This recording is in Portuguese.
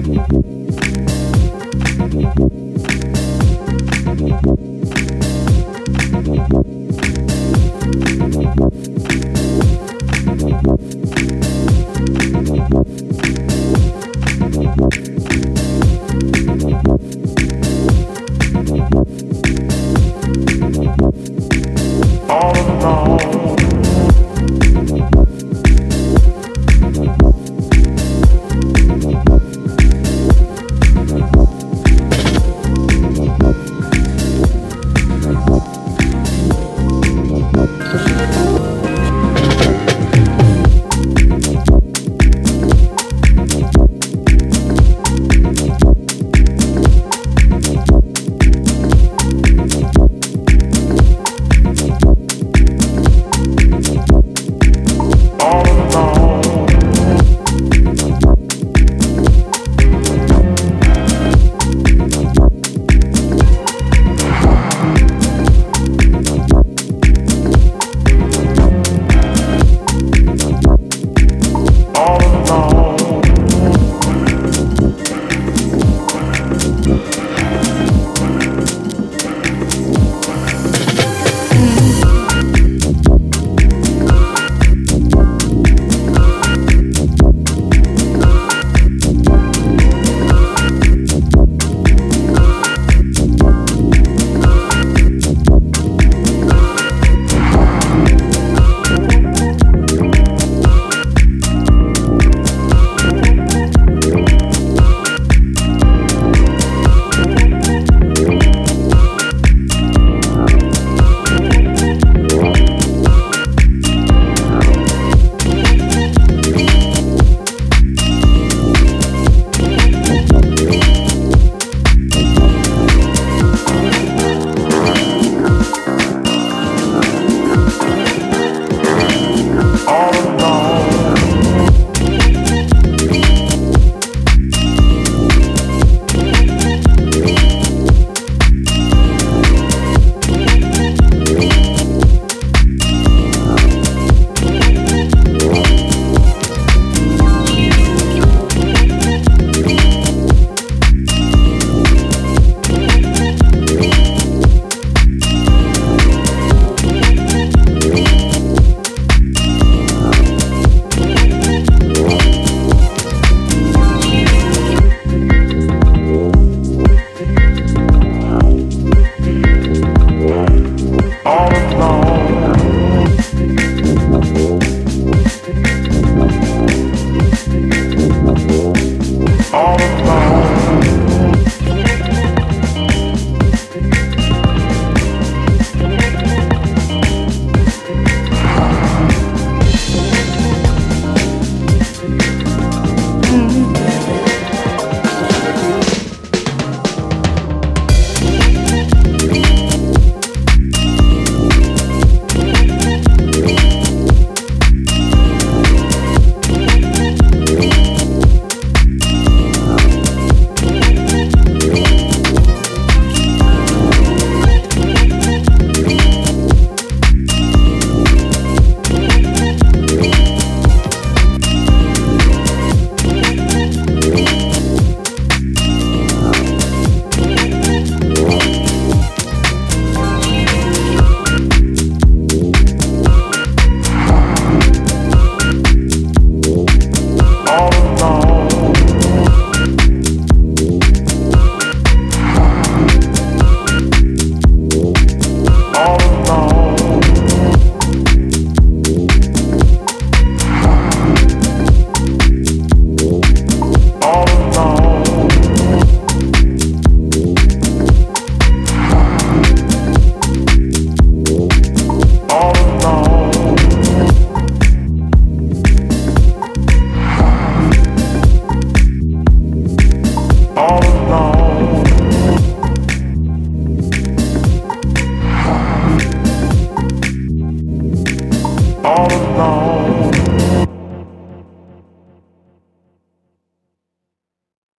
Música all